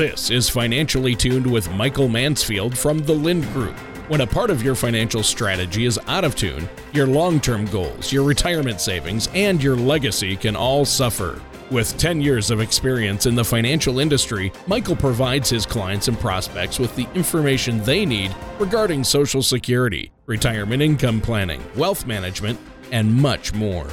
This is Financially Tuned with Michael Mansfield from the Lind Group. When a part of your financial strategy is out of tune, your long term goals, your retirement savings, and your legacy can all suffer. With 10 years of experience in the financial industry, Michael provides his clients and prospects with the information they need regarding Social Security, retirement income planning, wealth management, and much more.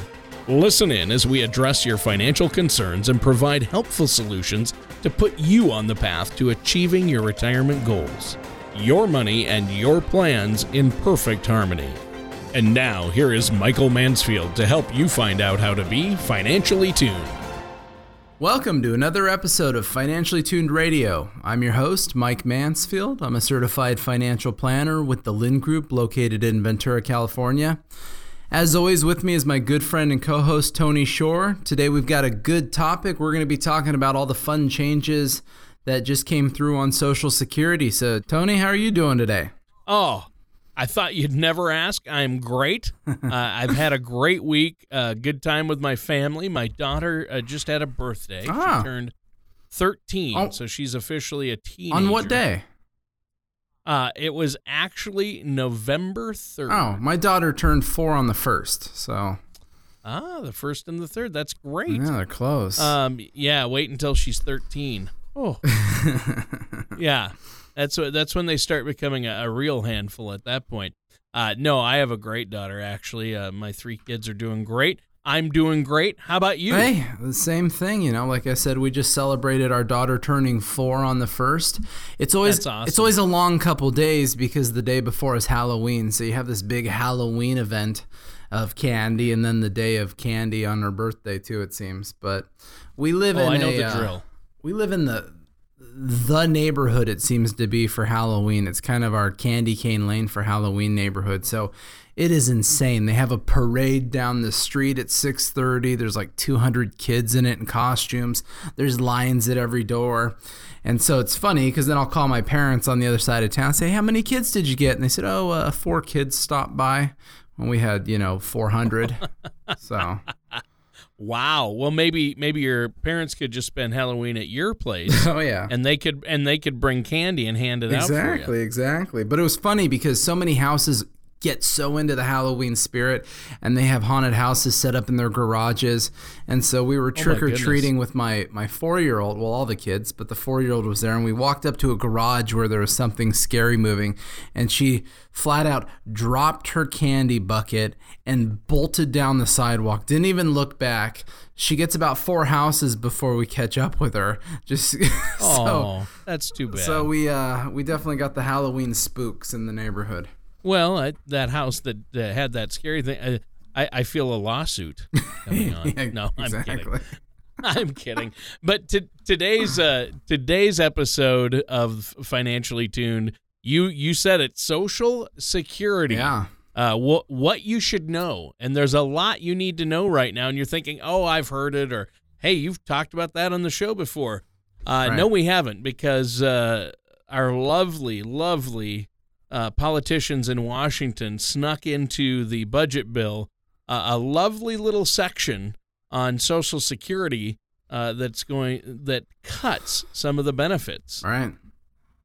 Listen in as we address your financial concerns and provide helpful solutions to put you on the path to achieving your retirement goals. Your money and your plans in perfect harmony. And now, here is Michael Mansfield to help you find out how to be financially tuned. Welcome to another episode of Financially Tuned Radio. I'm your host, Mike Mansfield. I'm a certified financial planner with the Lind Group located in Ventura, California. As always, with me is my good friend and co host, Tony Shore. Today, we've got a good topic. We're going to be talking about all the fun changes that just came through on Social Security. So, Tony, how are you doing today? Oh, I thought you'd never ask. I'm great. uh, I've had a great week, uh, good time with my family. My daughter uh, just had a birthday. Ah. She turned 13, Oh. so she's officially a teenager. On what day? Uh, it was actually November 3rd. Oh, my daughter turned four on the first. So, Ah, the first and the third. That's great. yeah, they're close. Um, yeah, wait until she's 13. Oh, yeah. That's what. That's when they start becoming a, a real handful. At that point, uh, no, I have a great daughter. Actually, uh, my three kids are doing great. I'm doing great. How about you? Hey, the same thing, you know. Like I said, we just celebrated our daughter turning four on the first. It's always awesome. it's always a long couple days because the day before is Halloween, so you have this big Halloween event of candy, and then the day of candy on her birthday too. It seems, but we live Oh, in I know a, the uh, we live in the the neighborhood it seems to be for Halloween. It's kind of our candy cane lane for Halloween neighborhood. So it is insane. They have a parade down the street at 6:30. There's like 200 kids in it in costumes. There's lines at every door. And so it's funny because then I'll call my parents on the other side of town and say, How many kids did you get? And they said, Oh, uh, four kids stopped by when we had, you know, 400. so Wow. Well, maybe maybe your parents could just spend Halloween at your place, Oh yeah. and they could and they could bring candy and hand it out. Exactly, exactly. But it was funny because so many houses get so into the Halloween spirit and they have haunted houses set up in their garages. And so we were trick or treating with my my 4-year-old, well all the kids, but the 4-year-old was there and we walked up to a garage where there was something scary moving and she flat out dropped her candy bucket and bolted down the sidewalk. Didn't even look back. She gets about 4 houses before we catch up with her. Just so Oh, that's too bad. so we uh we definitely got the Halloween spooks in the neighborhood. Well, I, that house that uh, had that scary thing, I, I, I feel a lawsuit coming on. Yeah, no, I'm kidding. I'm kidding. But to, today's uh, today's episode of Financially Tuned, you you said it, Social Security. Yeah. Uh, what what you should know, and there's a lot you need to know right now, and you're thinking, oh, I've heard it, or hey, you've talked about that on the show before. Uh, Right. No, we haven't, because uh, our lovely, lovely uh, politicians in Washington snuck into the budget bill uh, a lovely little section on Social Security uh, that's going that cuts some of the benefits, All right.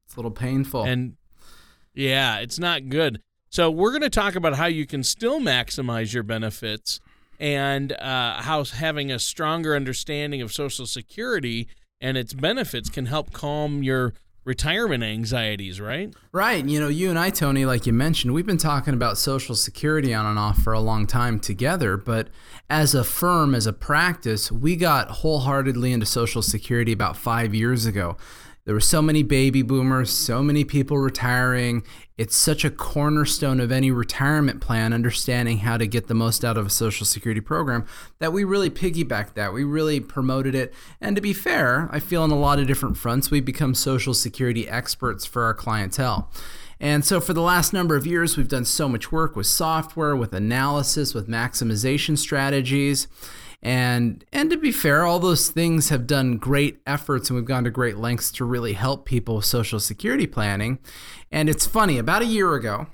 It's a little painful. and yeah, it's not good. So we're going to talk about how you can still maximize your benefits and uh, how having a stronger understanding of Social Security and its benefits can help calm your retirement anxieties. Right? right. You know, you and I, Tony, like you mentioned, we've been talking about Social Security on and off for a long time together. But as a firm, as a practice, we got wholeheartedly into Social Security about five years ago. There were so many baby boomers, so many people retiring. It's such a cornerstone of any retirement plan, understanding how to get the most out of a Social Security program, that we really piggybacked that. We really promoted it. And to be fair, I feel on a lot of different fronts, we've become Social Security experts for our clientele. And so, for the last number of years, we've done so much work with software, with analysis, with maximization strategies. And and to be fair, all those things have done great efforts and we've gone to great lengths to really help people with social security planning. And it's funny, about a year ago,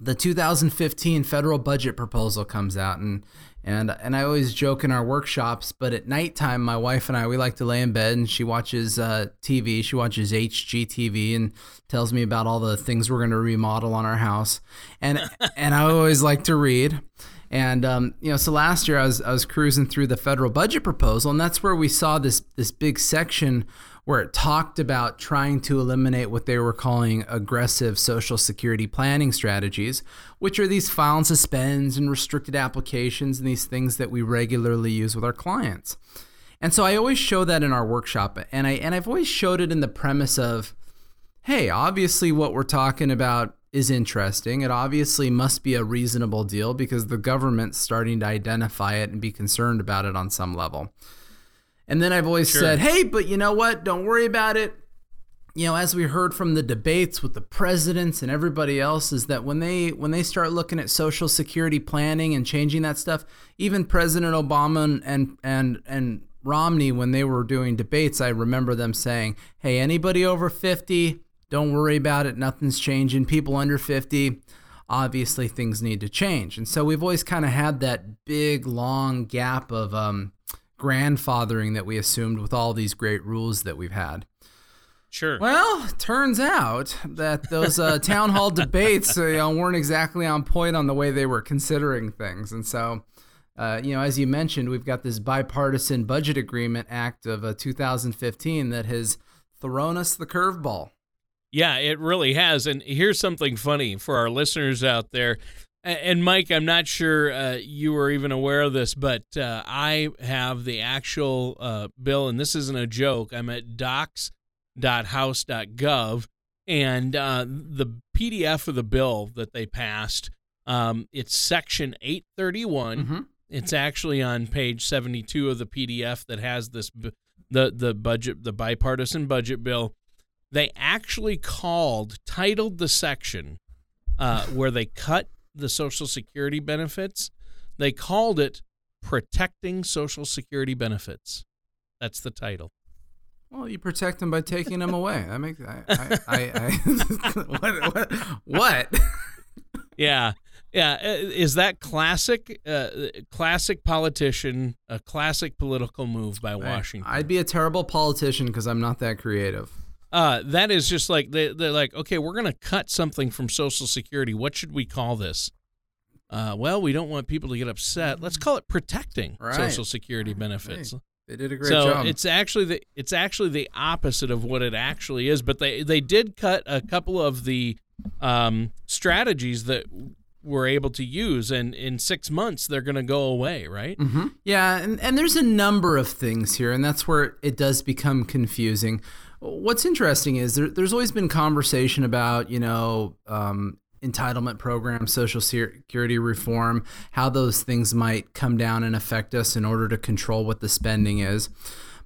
the 2015 federal budget proposal comes out and And and I always joke in our workshops, but at nighttime, my wife and I we like to lay in bed, and she watches uh, TV. She watches HGTV and tells me about all the things we're going to remodel on our house. And and I always like to read. And um, you know, so last year I was I was cruising through the federal budget proposal, and that's where we saw this this big section where it talked about trying to eliminate what they were calling aggressive social security planning strategies, which are these file and suspends and restricted applications and these things that we regularly use with our clients. And so I always show that in our workshop and I and I've always showed it in the premise of hey, obviously what we're talking about is interesting. It obviously must be a reasonable deal because the government's starting to identify it and be concerned about it on some level. And then I've always sure. said, hey, but you know what? Don't worry about it. You know, as we heard from the debates with the presidents and everybody else, is that when they when they start looking at social security planning and changing that stuff, even President Obama and and and Romney, when they were doing debates, I remember them saying, "Hey, anybody over 50, don't worry about it. Nothing's changing. People under 50, obviously things need to change." And so we've always kind of had that big, long gap of um, grandfathering that we assumed with all these great rules that we've had. Sure. Well, turns out that those uh, town hall debates uh, you know, weren't exactly on point on the way they were considering things, and so. Uh, you know, as you mentioned, we've got this bipartisan budget agreement act of uh, 2015 that has thrown us the curveball. Yeah, it really has. And here's something funny for our listeners out there. And Mike, I'm not sure uh, you were even aware of this, but uh, I have the actual uh, bill, and this isn't a joke. I'm at docs.house.gov, and uh, the PDF of the bill that they passed, um, it's section 831. Mm-hmm. It's actually on page 72 of the PDF that has this the the budget, the bipartisan budget bill. They actually called, titled the section uh, where they cut the Social Security benefits. They called it Protecting Social Security Benefits. That's the title. Well, you protect them by taking them away. That makes I, I, I, I what, what, what? yeah, yeah. Is that classic? Uh, classic politician, a classic political move by Washington. I'd be a terrible politician because I'm not that creative. Uh, that is just like they, they're like, okay, we're going to cut something from Social Security. What should we call this? Uh, well, we don't want people to get upset. Let's call it protecting right. Social Security benefits. Hey, they did a great so job. So it's actually the it's actually the opposite of what it actually is. But they they did cut a couple of the um, strategies that we're able to use and in six months they're going to go away right mm-hmm. yeah and, and there's a number of things here and that's where it does become confusing What's interesting is there, there's always been conversation about, you know, um, entitlement programs, social security reform, how those things might come down and affect us in order to control what the spending is.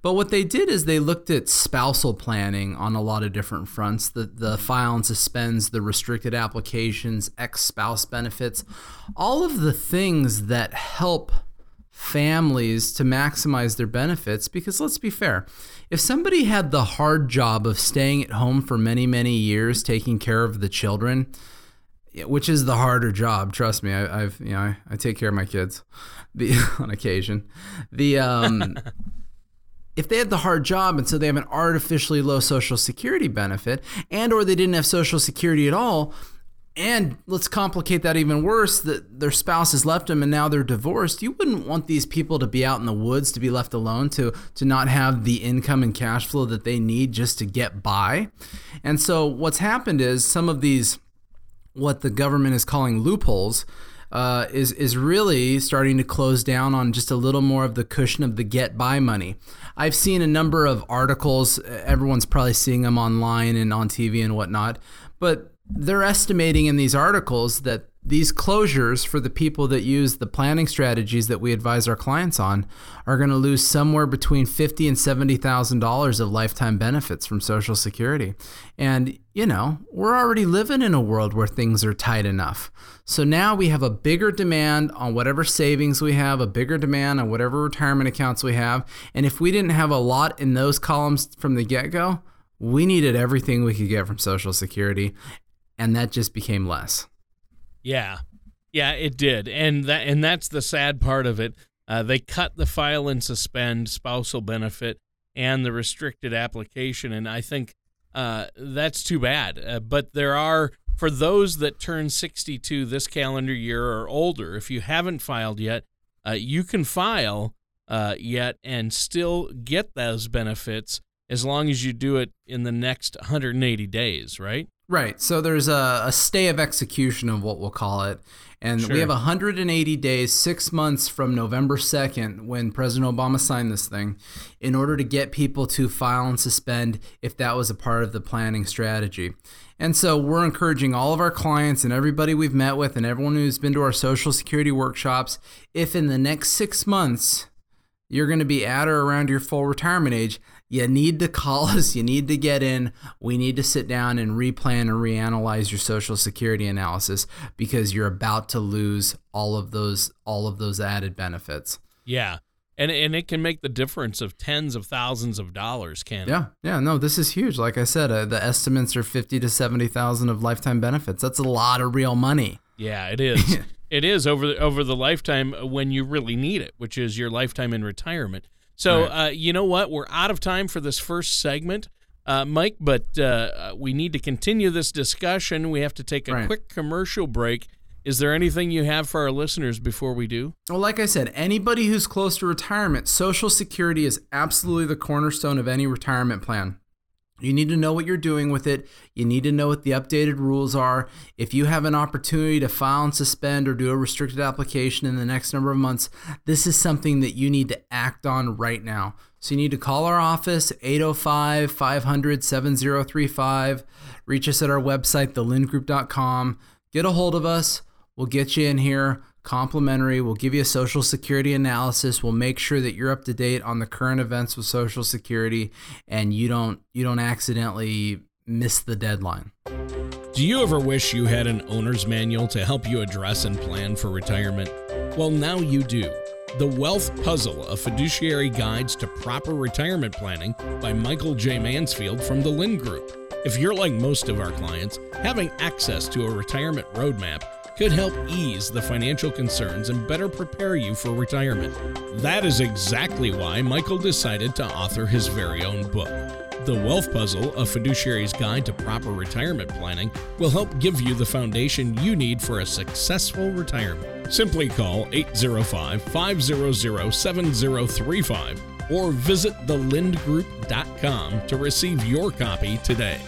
But what they did is they looked at spousal planning on a lot of different fronts the, the file and suspends, the restricted applications, ex spouse benefits, all of the things that help families to maximize their benefits. Because let's be fair, if somebody had the hard job of staying at home for many, many years, taking care of the children, which is the harder job, trust me. I, have you know I, I, take care of my kids, the on occasion. The um, if they had the hard job and so they have an artificially low social security benefit, and or they didn't have social security at all, and let's complicate that even worse that their spouse has left them and now they're divorced you wouldn't want these people to be out in the woods to be left alone to to not have the income and cash flow that they need just to get by and so what's happened is some of these what the government is calling loopholes uh, is is really starting to close down on just a little more of the cushion of the get by money. I've seen a number of articles. Everyone's probably seeing them online and on TV and whatnot. But they're estimating in these articles that these closures for the people that use the planning strategies that we advise our clients on are going to lose somewhere between fifty and seventy thousand dollars of lifetime benefits from Social Security. And you know, we're already living in a world where things are tight enough. So now we have a bigger demand on whatever savings we have, a bigger demand on whatever retirement accounts we have. And if we didn't have a lot in those columns from the get go, we needed everything we could get from Social Security and that just became less. Yeah. Yeah, it did, and that and that's the sad part of it. Uh, they cut the file and suspend spousal benefit and the restricted application, and I think uh, that's too bad. Uh, but there are for those that turn 62 this calendar year or older. If you haven't filed yet, uh, you can file uh, yet and still get those benefits as long as you do it in the next 180 days, right? Right. So there's a, a stay of execution of what we'll call it. And Sure. we have 180 days, six months from November 2nd, when President Obama signed this thing, in order to get people to file and suspend if that was a part of the planning strategy. And so we're encouraging all of our clients and everybody we've met with and everyone who's been to our Social Security workshops if in the next six months you're going to be at or around your full retirement age, you need to call us. You need to get in. We need to sit down and replan and reanalyze your Social Security analysis because you're about to lose all of those all of those added benefits. Yeah, and and it can make the difference of tens of thousands of dollars. Can it? Yeah, yeah. No, this is huge. Like I said, uh, the estimates are fifty to seventy thousand of lifetime benefits. That's a lot of real money. Yeah, it is. it is over the, over the lifetime when you really need it, which is your lifetime in retirement. So, Right. uh, you know what? We're out of time for this first segment, uh, Mike, but uh, we need to continue this discussion. We have to take a Right. quick commercial break. Is there anything you have for our listeners before we do? Well, like I said, anybody who's close to retirement, Social Security is absolutely the cornerstone of any retirement plan. You need to know what you're doing with it. You need to know what the updated rules are. If you have an opportunity to file and suspend or do a restricted application in the next number of months, this is something that you need to act on right now. So you need to call our office, 805 500 7035. Reach us at our website, thelindgroup.com. Get a hold of us. We'll get you in here complimentary. We'll give you a social security analysis. We'll make sure that you're up to date on the current events with social security and you don't you don't accidentally miss the deadline. Do you ever wish you had an owner's manual to help you address and plan for retirement? Well, now you do. The Wealth Puzzle, a fiduciary guides to proper retirement planning by Michael J. Mansfield from the Lind Group. If you're like most of our clients, having access to a retirement roadmap could help ease the financial concerns and better prepare you for retirement. That is exactly why Michael decided to author his very own book. The Wealth Puzzle, a fiduciary's guide to proper retirement planning, will help give you the foundation you need for a successful retirement. Simply call 805 500 7035 or visit thelindgroup.com to receive your copy today.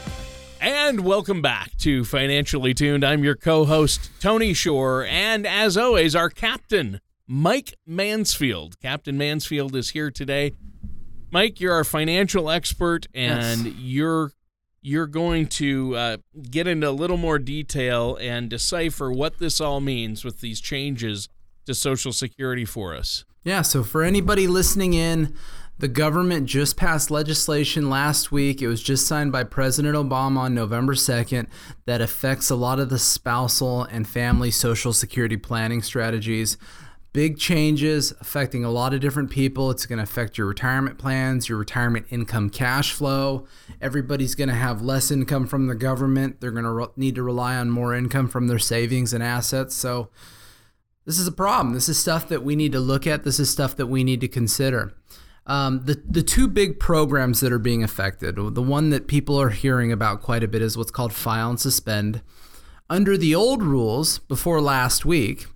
And welcome back to Financially Tuned. I'm your co host, Tony Shore, and as always, our captain, Mike Mansfield. Captain Mansfield is here today. Mike, you're our financial expert, and Yes. you're you're going to uh, get into a little more detail and decipher what this all means with these changes to Social Security for us. Yeah, so for anybody listening in, the government just passed legislation last week. It was just signed by President Obama on November 2nd that affects a lot of the spousal and family social security planning strategies. Big changes affecting a lot of different people. It's going to affect your retirement plans, your retirement income cash flow. Everybody's going to have less income from the government. They're going to re- need to rely on more income from their savings and assets. So, this is a problem. This is stuff that we need to look at. This is stuff that we need to consider. Um, the the two big programs that are being affected, the one that people are hearing about quite a bit is what's called file and suspend. Under the old rules, before last week,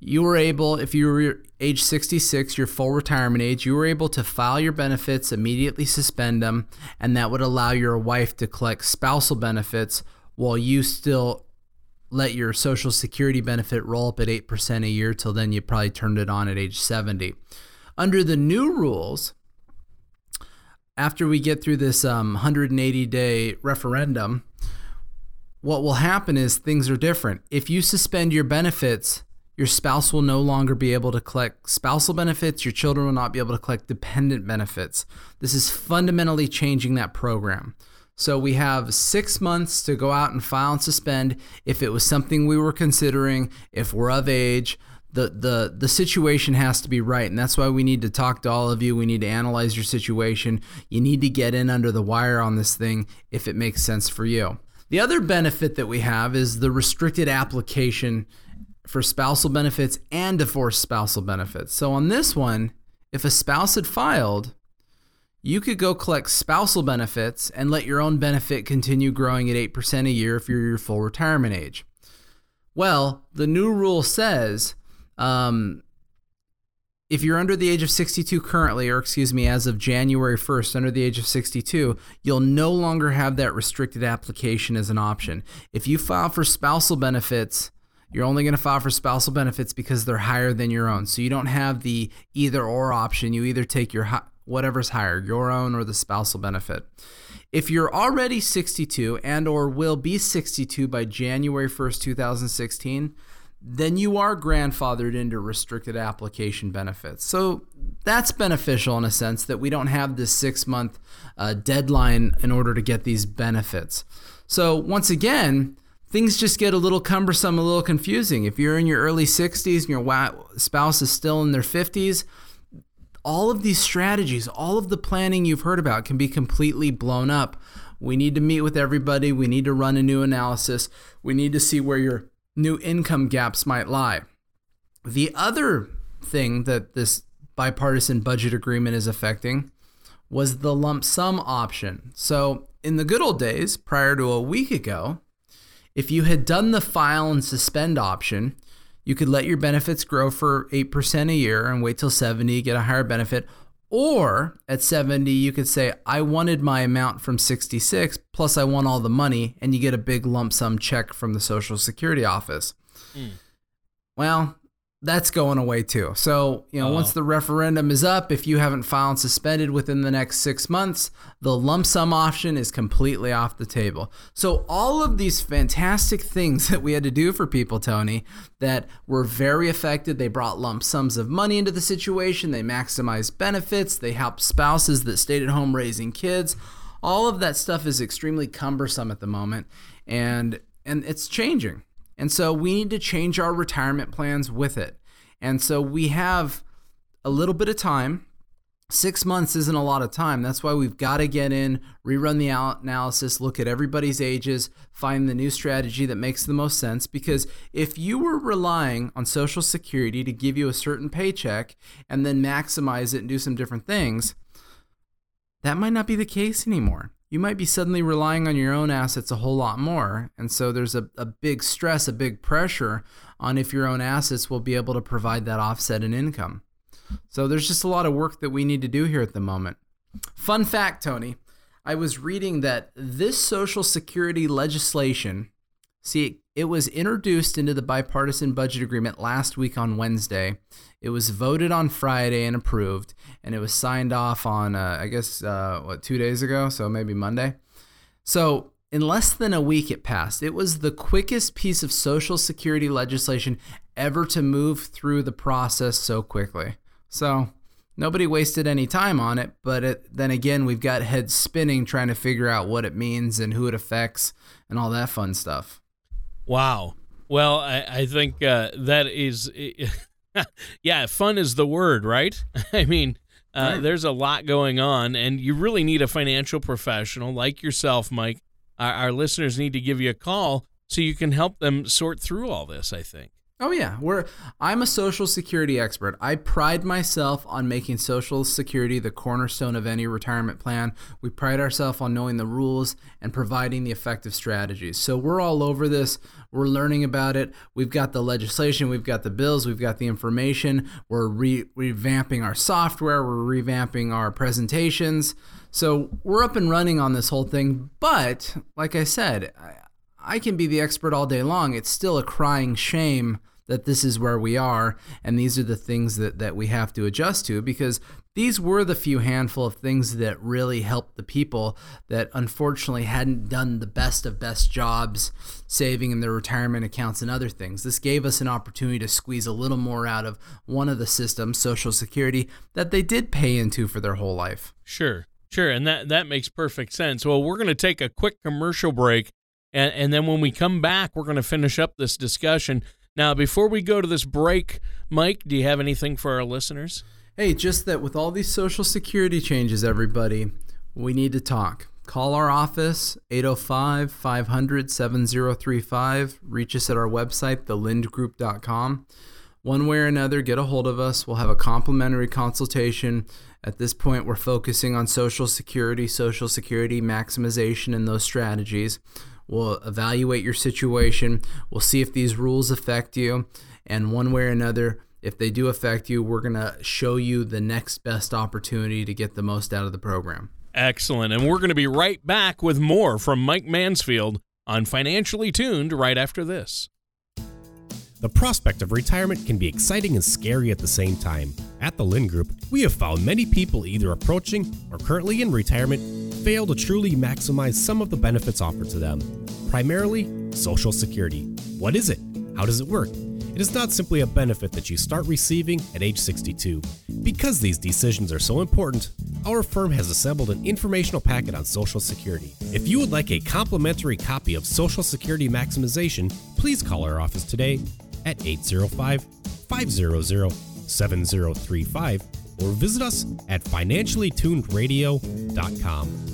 you were able, if you were age 66, your full retirement age, you were able to file your benefits, immediately suspend them, and that would allow your wife to collect spousal benefits while you still let your social security benefit roll up at 8% a year till then you probably turned it on at age 70 under the new rules after we get through this um, 180 day referendum what will happen is things are different. If you suspend your benefits your spouse will no longer be able to collect spousal benefits. Your children will not be able to collect dependent benefits. This is fundamentally changing that program. So we have six months to go out and file and suspend. If it was something we were considering, if we're of age. The, the the situation has to be right, and that's why we need to talk to all of you. We need to analyze your situation. You need to get in under the wire on this thing if it makes sense for you. The other benefit that we have is the restricted application for spousal benefits and divorce spousal benefits. So on this one, if a spouse had filed, you could go collect spousal benefits and let your own benefit continue growing at 8% a year if you're your full retirement age. Well, the new rule says um, if you're under the age of 62 currently, or excuse me, as of January 1st, under the age of 62, you'll no longer have that restricted application as an option. If you file for spousal benefits, you're only going to file for spousal benefits because they're higher than your own. So you don't have the either or option. You either take your whatever's higher, your own or the spousal benefit. If you're already 62 and or will be 62 by January 1st, 2016, then you are grandfathered into restricted application benefits. So that's beneficial in a sense that we don't have this six month uh, deadline in order to get these benefits. So once again, things just get a little cumbersome, a little confusing. If you're in your early 60s and your spouse is still in their 50s, all of these strategies, all of the planning you've heard about can be completely blown up. We need to meet with everybody. We need to run a new analysis. We need to see where your new income gaps might lie. The other thing that this bipartisan budget agreement is affecting was the lump sum option. So, in the good old days, prior to a week ago, if you had done the file and suspend option, you could let your benefits grow for 8% a year and wait till 70, get a higher benefit. Or at 70, you could say, I wanted my amount from 66, plus I want all the money, and you get a big lump sum check from the Social Security office. Mm. Well, that's going away too. So, you know, oh. once the referendum is up, if you haven't filed suspended within the next six months, the lump sum option is completely off the table. So, all of these fantastic things that we had to do for people, Tony, that were very effective, they brought lump sums of money into the situation, they maximized benefits, they helped spouses that stayed at home raising kids. All of that stuff is extremely cumbersome at the moment, and and it's changing. And so we need to change our retirement plans with it. And so we have a little bit of time. Six months isn't a lot of time. That's why we've got to get in, rerun the analysis, look at everybody's ages, find the new strategy that makes the most sense. Because if you were relying on Social Security to give you a certain paycheck and then maximize it and do some different things, that might not be the case anymore you might be suddenly relying on your own assets a whole lot more. And so there's a, a big stress, a big pressure on if your own assets will be able to provide that offset in income. So there's just a lot of work that we need to do here at the moment. Fun fact, Tony, I was reading that this Social Security legislation, see, it was introduced into the bipartisan budget agreement last week on Wednesday. It was voted on Friday and approved, and it was signed off on, uh, I guess, uh, what, two days ago? So maybe Monday. So in less than a week, it passed. It was the quickest piece of Social Security legislation ever to move through the process so quickly. So nobody wasted any time on it, but it, then again, we've got heads spinning trying to figure out what it means and who it affects and all that fun stuff. Wow. Well, I, I think uh, that is, yeah, fun is the word, right? I mean, uh, right. there's a lot going on, and you really need a financial professional like yourself, Mike. Our, our listeners need to give you a call so you can help them sort through all this, I think. Oh yeah, we're I'm a social security expert. I pride myself on making social security the cornerstone of any retirement plan. We pride ourselves on knowing the rules and providing the effective strategies. So we're all over this. We're learning about it. We've got the legislation, we've got the bills, we've got the information. We're re- revamping our software, we're revamping our presentations. So we're up and running on this whole thing, but like I said, I can be the expert all day long. It's still a crying shame that this is where we are and these are the things that, that we have to adjust to because these were the few handful of things that really helped the people that unfortunately hadn't done the best of best jobs saving in their retirement accounts and other things. This gave us an opportunity to squeeze a little more out of one of the systems, Social Security, that they did pay into for their whole life. Sure. Sure, and that that makes perfect sense. Well, we're going to take a quick commercial break and, and then when we come back, we're going to finish up this discussion. Now, before we go to this break, Mike, do you have anything for our listeners? Hey, just that with all these Social Security changes, everybody, we need to talk. call our office 805 500 7035 reach us at our website thelindgroup.com one way or another get a hold of us. We'll have a complimentary consultation. At this point we're focusing on social security social security maximization and those strategies we'll evaluate your situation we'll see if these rules affect you and one way or another if they do affect you we're going to show you the next best opportunity to get the most out of the program Excellent. And we're going to be right back with more from Mike Mansfield on Financially Tuned right after this. The prospect of retirement can be exciting and scary at the same time. At the Lind Group, we have found many people either approaching or currently in retirement fail to truly maximize some of the benefits offered to them. Primarily, Social Security. What is it? How does it work? It is not simply a benefit that you start receiving at age 62. Because these decisions are so important, our firm has assembled an informational packet on Social Security. If you would like a complimentary copy of Social Security Maximization, please call our office today at 805 500 7035 or visit us at financiallytunedradio.com.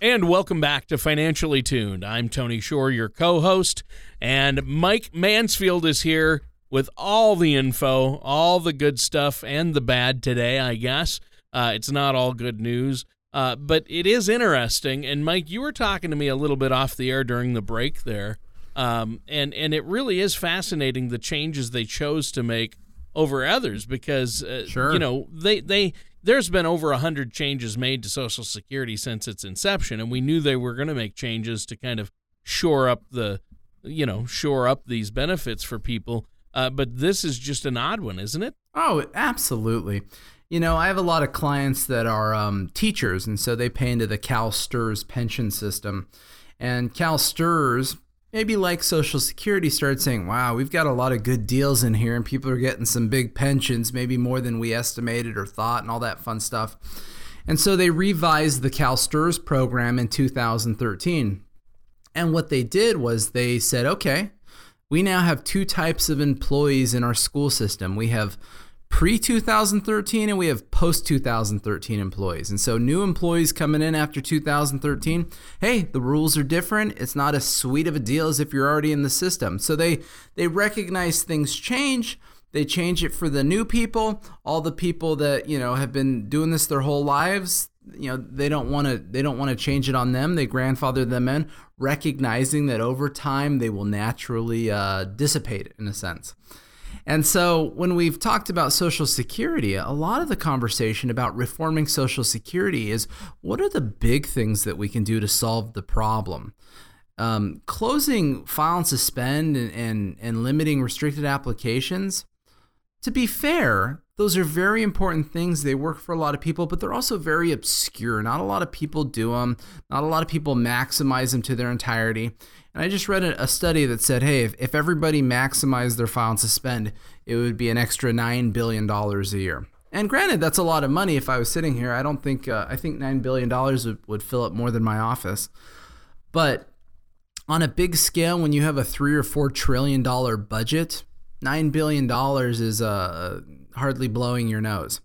And welcome back to Financially Tuned. I'm Tony Shore, your co host, and Mike Mansfield is here with all the info, all the good stuff, and the bad today, I guess. Uh, it's not all good news, uh, but it is interesting. And Mike, you were talking to me a little bit off the air during the break there. Um, and, and it really is fascinating the changes they chose to make over others because, uh, Sure. you know, they, they, there's been over 100 changes made to Social Security since its inception, and we knew they were going to make changes to kind of shore up the, you know, shore up these benefits for people. Uh, but this is just an odd one, isn't it? Oh, absolutely. You know, I have a lot of clients that are um, teachers, and so they pay into the Cal STRS pension system. And Cal STRS, maybe like Social Security, started saying, wow, we've got a lot of good deals in here, and people are getting some big pensions, maybe more than we estimated or thought, and all that fun stuff. And so they revised the Cal STRS program in 2013. And what they did was they said, okay, we now have two types of employees in our school system. We have pre 2013 and we have post 2013 employees. And so new employees coming in after 2013, hey, the rules are different. It's not as sweet of a deal as if you're already in the system. So they they recognize things change. They change it for the new people, all the people that, you know, have been doing this their whole lives, you know, they don't want to they don't want to change it on them. They grandfather them in, recognizing that over time they will naturally uh, dissipate in a sense. And so, when we've talked about Social Security, a lot of the conversation about reforming Social Security is what are the big things that we can do to solve the problem? Um, closing file and suspend and, and, and limiting restricted applications, to be fair, those are very important things. They work for a lot of people, but they're also very obscure. Not a lot of people do them, not a lot of people maximize them to their entirety. And I just read a, a study that said, hey, if, if everybody maximized their file and suspend, it would be an extra $9 billion a year. And granted, that's a lot of money. If I was sitting here, I don't think, uh, I think $9 billion would, would fill up more than my office. But on a big scale, when you have a three or four trillion dollar budget, nine billion dollars is uh, hardly blowing your nose.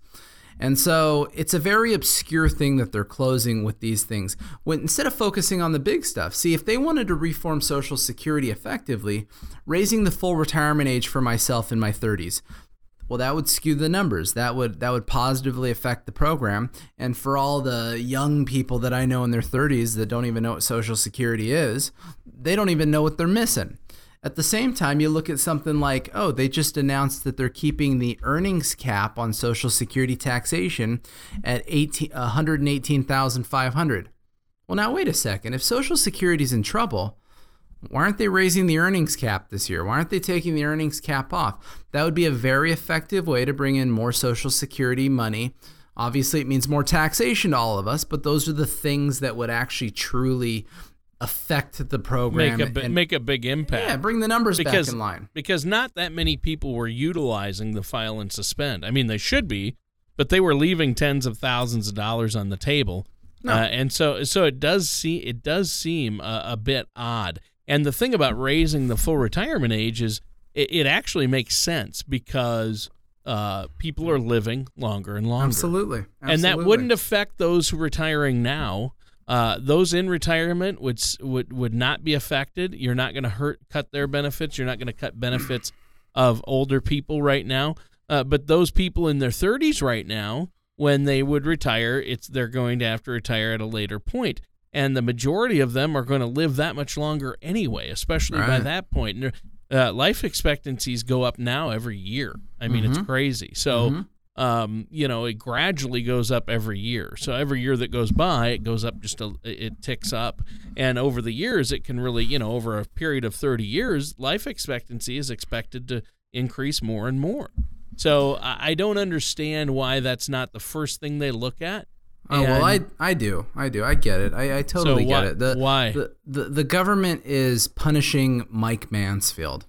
And so it's a very obscure thing that they're closing with these things. When instead of focusing on the big stuff, see if they wanted to reform Social Security effectively, raising the full retirement age for myself in my 30s, well that would skew the numbers that would that would positively affect the program and for all the young people that i know in their 30s that don't even know what social security is they don't even know what they're missing at the same time you look at something like oh they just announced that they're keeping the earnings cap on social security taxation at 18 118500 well now wait a second if social security's in trouble why aren't they raising the earnings cap this year? Why aren't they taking the earnings cap off? That would be a very effective way to bring in more Social Security money. Obviously, it means more taxation to all of us, but those are the things that would actually truly affect the program. Make a and- make a big impact. yeah, bring the numbers because back in line. because not that many people were utilizing the file and suspend. I mean, they should be, but they were leaving tens of thousands of dollars on the table, No. uh, and so so it does see it does seem a, a bit odd. And the thing about raising the full retirement age is it, it actually makes sense because uh, people are living longer and longer. Absolutely. And that wouldn't affect those who are retiring now. Uh, those in retirement would would would not be affected. You're not going to hurt cut their benefits. You're not going to cut benefits of older people right now. Uh, but those people in their 30s right now, when they would retire, it's they're going to have to retire at a later point. And the majority of them are going to live that much longer anyway, especially by that point. And uh, life expectancies go up now every year. I mean, it's crazy. So um, you know, it gradually goes up every year. So every year that goes by, it goes up just a, it ticks up. And over the years, it can really, you know, over a period of 30 years, life expectancy is expected to increase more and more. So I don't understand why that's not the first thing they look at. Oh well, I I do, I do, I get it. I, I totally why- get it. The, why? The, the the government is punishing Mike Mansfield.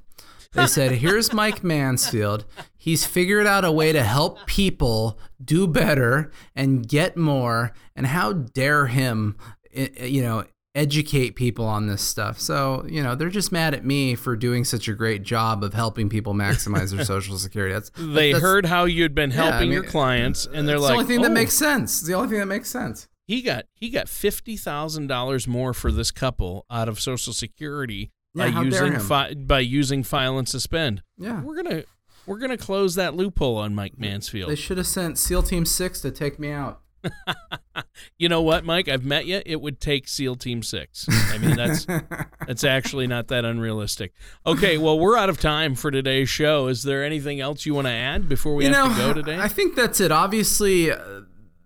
They said, "Here's Mike Mansfield. He's figured out a way to help people do better and get more. And how dare him, i- i- you know, educate people on this stuff?" So you know, they're just mad at me for doing such a great job of helping people maximize their social security. That's they that's- heard how you'd been I helping mean, your clients, and they're It's like, the only thing "Oh, that makes sense. It's the only thing that makes sense. he got he got fifty thousand dollars more for this couple out of Social Security Yeah, by using fi- by using file and suspend. Yeah. We're gonna we're gonna close that loophole on Mike Mansfield. They should have sent SEAL Team Six to take me out. you know what, Mike? I've met you. It would take SEAL Team Six. I mean, that's that's actually not that unrealistic. Okay, well, we're out of time for today's show. Is there anything else you want to add before we you have know, to go today? I think that's it. Obviously, uh,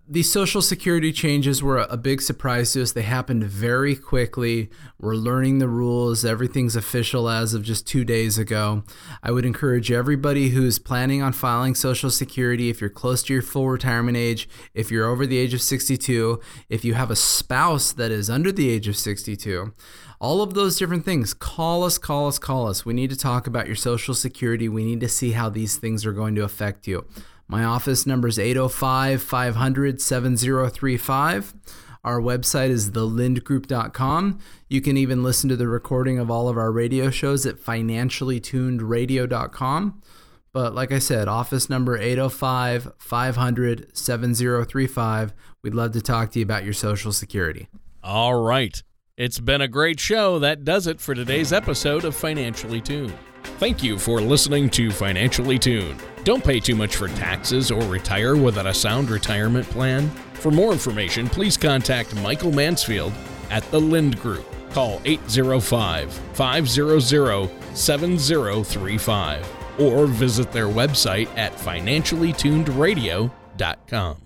these social security changes were a, a big surprise to us. They happened very quickly. We're learning the rules. Everything's official as of just two days ago. I would encourage everybody who's planning on filing social security, if you're close to your full retirement age, if you're over the age of 62, if you have a spouse that is under the age of 62, all of those different things. Call us, call us, call us. We need to talk about your social security. We need to see how these things are going to affect you. My office number is 805 500 7035. Our website is thelindgroup.com. You can even listen to the recording of all of our radio shows at financiallytunedradio.com. But like I said, office number 805 500 7035. We'd love to talk to you about your social security. All right. It's been a great show. That does it for today's episode of Financially Tuned. Thank you for listening to Financially Tuned. Don't pay too much for taxes or retire without a sound retirement plan. For more information, please contact Michael Mansfield at the Lind Group. Call 805 500 7035 or visit their website at financiallytunedradio.com.